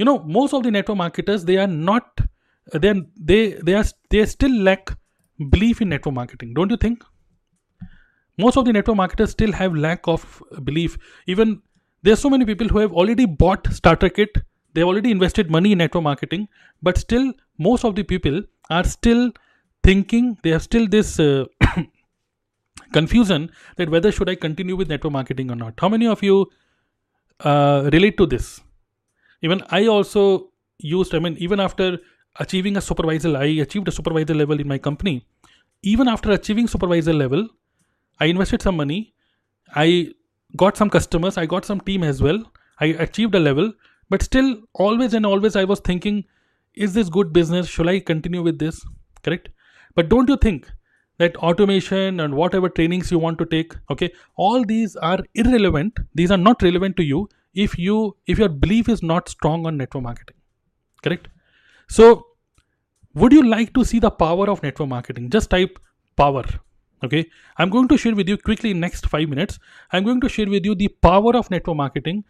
you know most of the network marketers they are not they they they are they still lack belief in network marketing don't you think? Most of the network marketers still have lack of belief. Even there are so many people who have already bought starter kit they've already invested money in network marketing but still most of the people are still thinking they have still this uh, confusion that whether should i continue with network marketing or not. How many of you uh, relate to this even i also used i mean even after achieving a supervisor i achieved a supervisor level in my company. Even after achieving supervisor level i invested some money. I got some customers. I got some team as well. I achieved a level. But still always and always i was thinking is this good business? Should i continue with this? Correct? But don't you think that automation and whatever trainings you want to take okay all these are irrelevant. These are not relevant to you if you if your belief is not strong on network marketing correct? So would you like to see the power of network marketing? Just type power okay? I'm going to share with you quickly next 5 minutes. I'm going to share with you the power of network marketing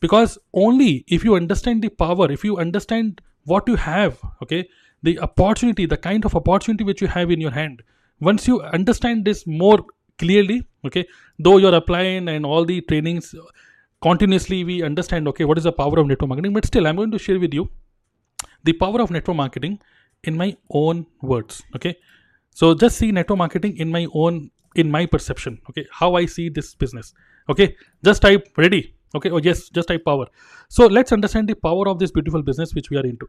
because only if you understand the power if you understand what you have okay the opportunity the kind of opportunity which you have in your hand once you understand this more clearly okay though you're applying and all the trainings continuously we understand okay what is the power of network marketing? But still i'm going to share with you the power of network marketing in my own words okay? So just see network marketing in my own in my perception okay? How i see this business okay? Just type ready okay? Oh yes just type power. So let's understand the power of this beautiful business which we are into.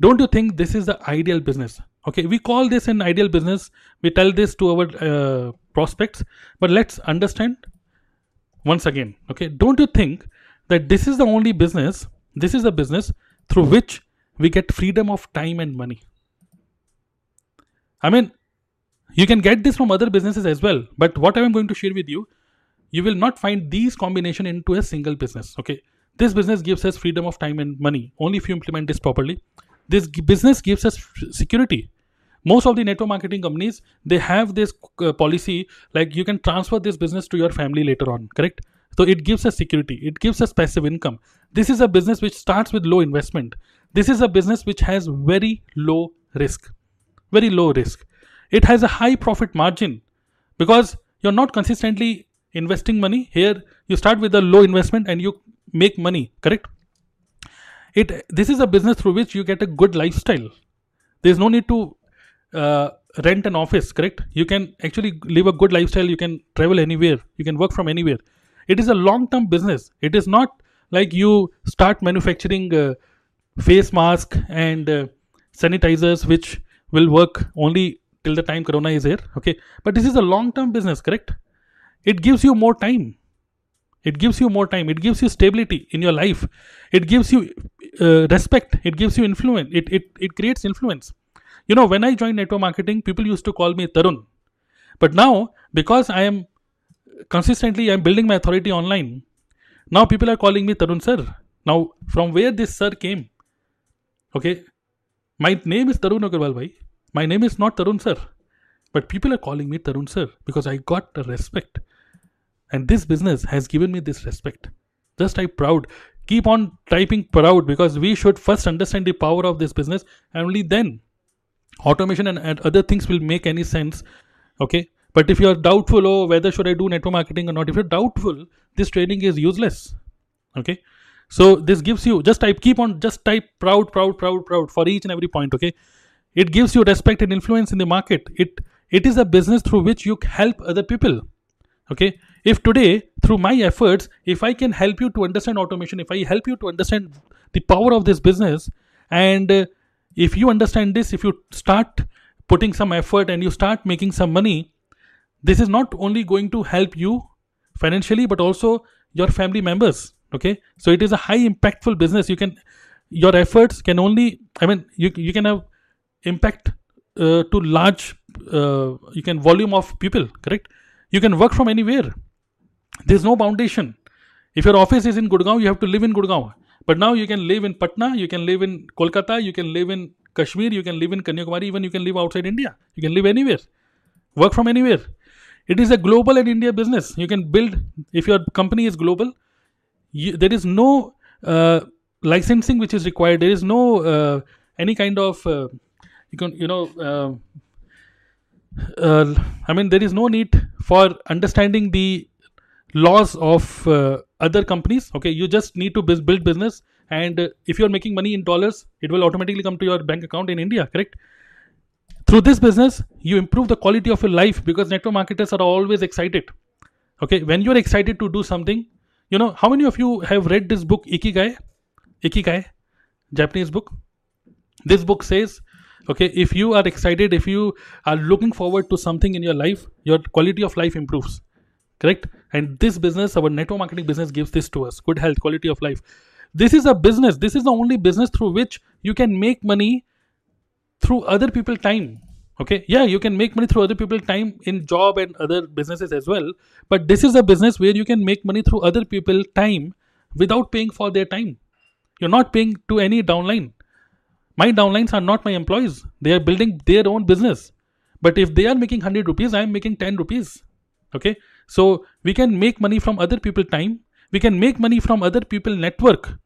Don't you think this is the ideal business? Okay we call this an ideal business. We tell this to our uh, prospects. But let's understand once again okay don't you think that this is the only business this is the business through which we get freedom of time and money? I mean you can get this from other businesses as well but what i'm going to share with you you will not find these combination into a single business okay? This business gives us freedom of time and money only if you implement this properly. This business gives us security most of the network marketing companies they have this uh, policy like you can transfer this business to your family later on correct? So it gives us security. It gives us passive income. This is a business which starts with low investment. This is a business which has very low risk. Very low risk. It has a high profit margin because you're not consistently investing money. Here you start with a low investment and you make money correct? It this is a business through which you get a good lifestyle. There's no need to uh, rent an office correct? You can actually live a good lifestyle. You can travel anywhere. You can work from anywhere. It is a long term business. It is not like you start manufacturing uh, face mask and uh, sanitizers which will work only till the time corona is here okay? But this is a long term business correct? It gives you more time. It gives you more time. It gives you stability in your life. It gives you uh, respect. It gives you influence. It, it it creates influence you know when i joined network marketing people used to call me tarun. But now because i am consistently i'm building my authority online now people are calling me tarun sir. Now from where this sir came okay? My name is tarun agarwal bhai. My name is not tarun sir. But people are calling me tarun sir because i got the respect. And this business has given me this respect. Just type proud. Keep on typing proud because we should first understand the power of this business. And only then automation and, and other things will make any sense okay? But if you are doubtful oh whether should i do network marketing or not if you're doubtful this training is useless okay? So this gives you just type keep on just type proud proud proud proud for each and every point okay? It gives you respect and influence in the market. It it is a business through which you help other people okay? If today through my efforts if i can help you to understand automation if i help you to understand the power of this business and uh, if you understand this if you start putting some effort and you start making some money this is not only going to help you financially but also your family members okay? So it is a high impactful business. You can your efforts can only i mean you, you can have impact uh, to large uh, you can volume of people correct? You can work from anywhere. There's no foundation. If your office is in gurgaon you have to live in gurgaon but now you can live in patna you can live in kolkata you can live in kashmir you can live in kanyakumari even you can live outside india. You can live anywhere. Work from anywhere. It is a global and india business. You can build if your company is global you, there is no uh, licensing which is required. There is no uh, any kind of uh, you can you know uh, uh, i mean there is no need for understanding the laws of uh, other companies okay you just need to build business and uh, if you're making money in dollars it will automatically come to your bank account in india correct? Through this business you improve the quality of your life because network marketers are always excited okay? When you're excited to do something you know how many of you have read this book ikigai? Ikigai? Japanese book? This book says okay if you are excited if you are looking forward to something in your life your quality of life improves correct? And this business our network marketing business gives this to us. Good health quality of life. This is a business. This is the only business through which you can make money through other people time. Okay? Yeah you can make money through other people time in job and other businesses as well. But this is a business where you can make money through other people time without paying for their time. You're not paying to any downline. My downlines are not my employees. They are building their own business. But if they are making 100 rupees i am making 10 rupees. Okay so we can make money from other people time. We can make money from other people network.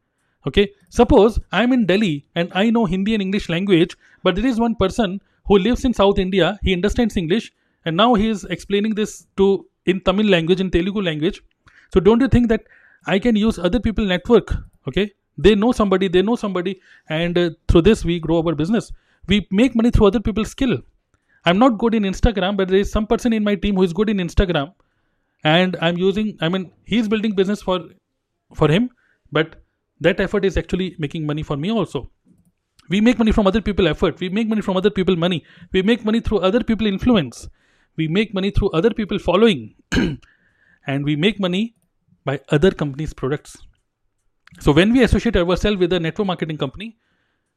Okay? Suppose i am in delhi and i know hindi and english language but there is one person who lives in south india. He understands english and now he is explaining this to in tamil language in telugu language. So don't you think that i can use other people network? Okay? They know somebody they know somebody and uh, through this we grow our business. We make money through other people's skill. I'm not good in instagram but there is some person in my team who is good in instagram and i'm using i mean he's building business for for him but that effort is actually making money for me also. We make money from other people effort. We make money from other people money. We make money through other people influence. We make money through other people following. And we make money by other companies products. So when we associate ourselves with a network marketing company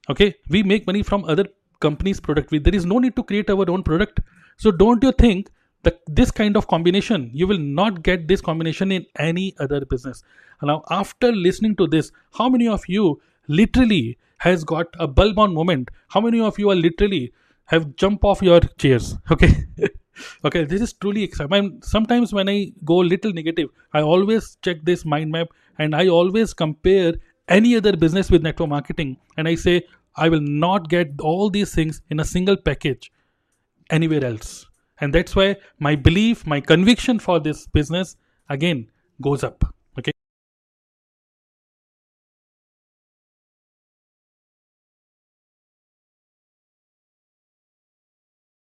okay we make money from other companies product. We, there is no need to create our own product. So don't you think that this kind of combination you will not get this combination in any other business. Now after listening to this how many of you literally has got a bulb on moment? How many of you are literally have jump off your chairs? Okay. Okay this is truly exciting sometimes when i go little negative i always check this mind map and i always compare any other business with network marketing and i say i will not get all these things in a single package anywhere else and that's why my belief my conviction for this business again goes up